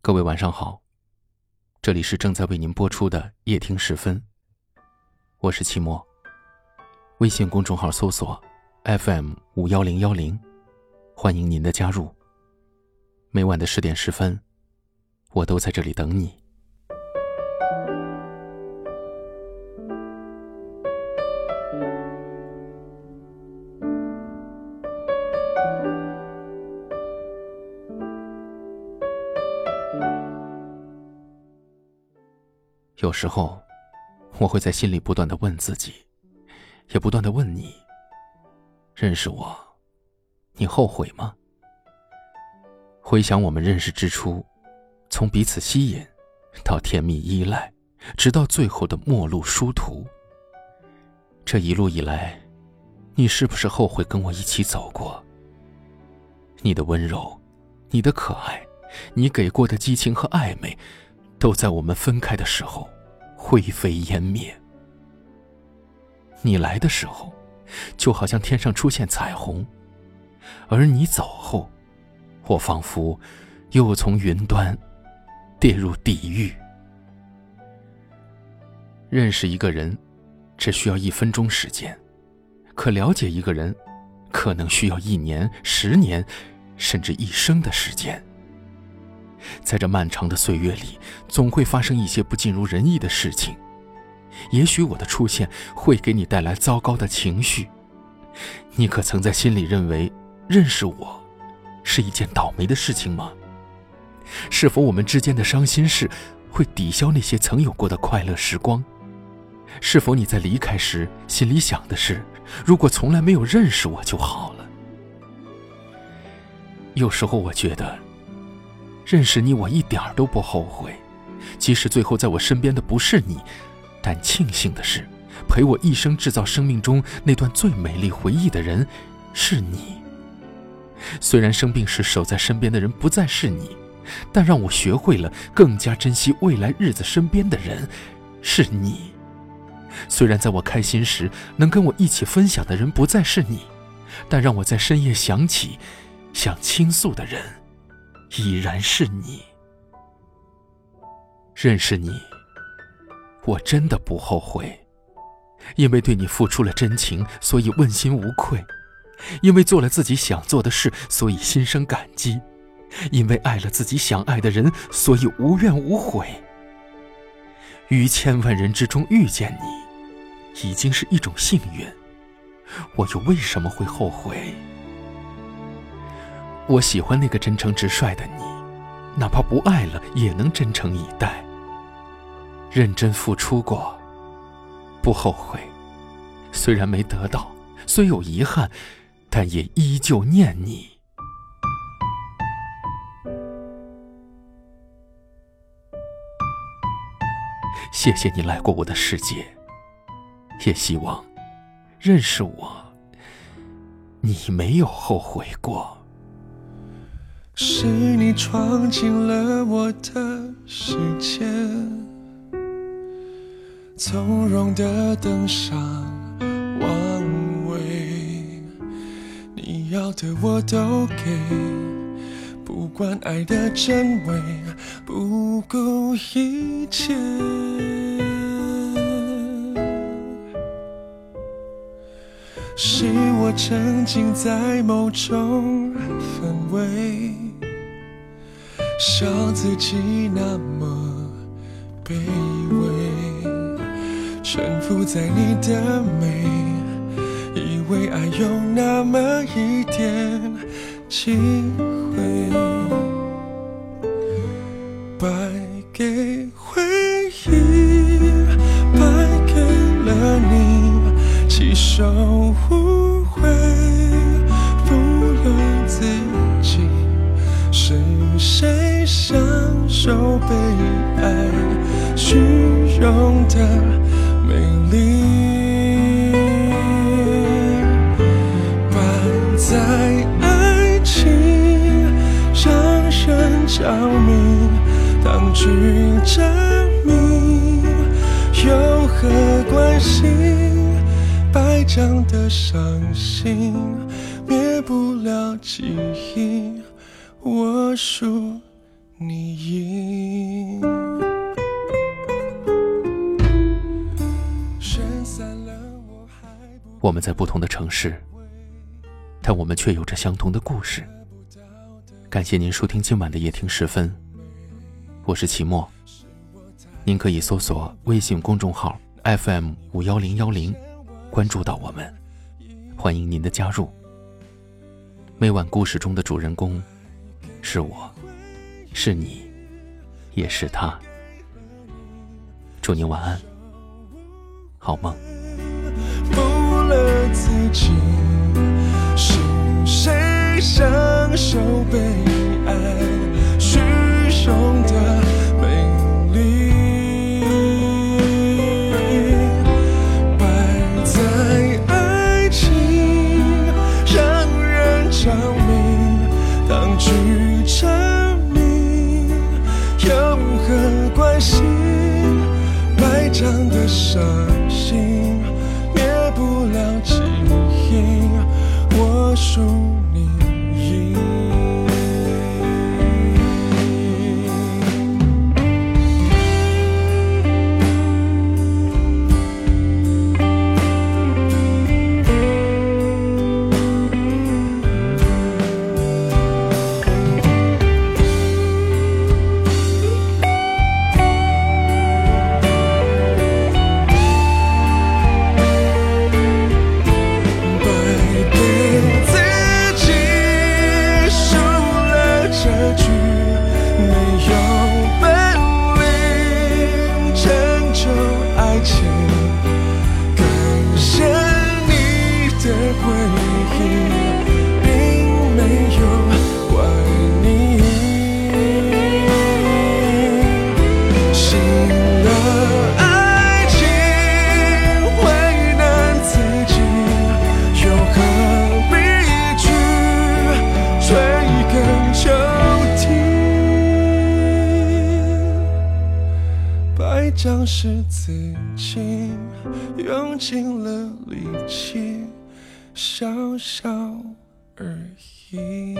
各位晚上好，这里是正在为您播出的夜听时分。我是期末，微信公众号搜索 FM 五幺零幺零，欢迎您的加入。每晚的十点十分，我都在这里等你。有时候，我会在心里不断的问自己，也不断的问你：认识我，你后悔吗？回想我们认识之初，从彼此吸引，到甜蜜依赖，直到最后的陌路殊途。这一路以来，你是不是后悔跟我一起走过？你的温柔，你的可爱，你给过的激情和暧昧。都在我们分开的时候灰飞烟灭。你来的时候，就好像天上出现彩虹；而你走后，我仿佛又从云端跌入地狱。认识一个人，只需要一分钟时间；可了解一个人，可能需要一年、十年，甚至一生的时间。在这漫长的岁月里，总会发生一些不尽如人意的事情。也许我的出现会给你带来糟糕的情绪，你可曾在心里认为认识我是一件倒霉的事情吗？是否我们之间的伤心事会抵消那些曾有过的快乐时光？是否你在离开时心里想的是，如果从来没有认识我就好了？有时候我觉得。认识你，我一点都不后悔。即使最后在我身边的不是你，但庆幸的是，陪我一生制造生命中那段最美丽回忆的人是你。虽然生病时守在身边的人不再是你，但让我学会了更加珍惜未来日子身边的人是你。虽然在我开心时能跟我一起分享的人不再是你，但让我在深夜想起想倾诉的人。已然是你，认识你，我真的不后悔，因为对你付出了真情，所以问心无愧；因为做了自己想做的事，所以心生感激；因为爱了自己想爱的人，所以无怨无悔。于千万人之中遇见你，已经是一种幸运，我又为什么会后悔？我喜欢那个真诚直率的你，哪怕不爱了，也能真诚以待。认真付出过，不后悔。虽然没得到，虽有遗憾，但也依旧念你。谢谢你来过我的世界，也希望认识我，你没有后悔过。是你闯进了我的世界，从容的登上王位，你要的我都给，不管爱的真伪，不顾一切。是我沉浸在某种氛围。笑自己那么卑微，臣服在你的美，以为爱有那么一点机会，败给回忆，败给了你，弃守被爱虚荣的美丽，摆在爱情让人着迷，当局者迷，有何关系？白讲的伤心，灭不了记忆，我输。你赢。我们在不同的城市，但我们却有着相同的故事。感谢您收听今晚的夜听时分，我是齐墨。您可以搜索微信公众号 FM 五幺零幺零，关注到我们，欢迎您的加入。每晚故事中的主人公，是我。是你，也是他。祝您晚安，好梦。不了自己是谁享受被爱手。是自己用尽了力气，笑笑而已。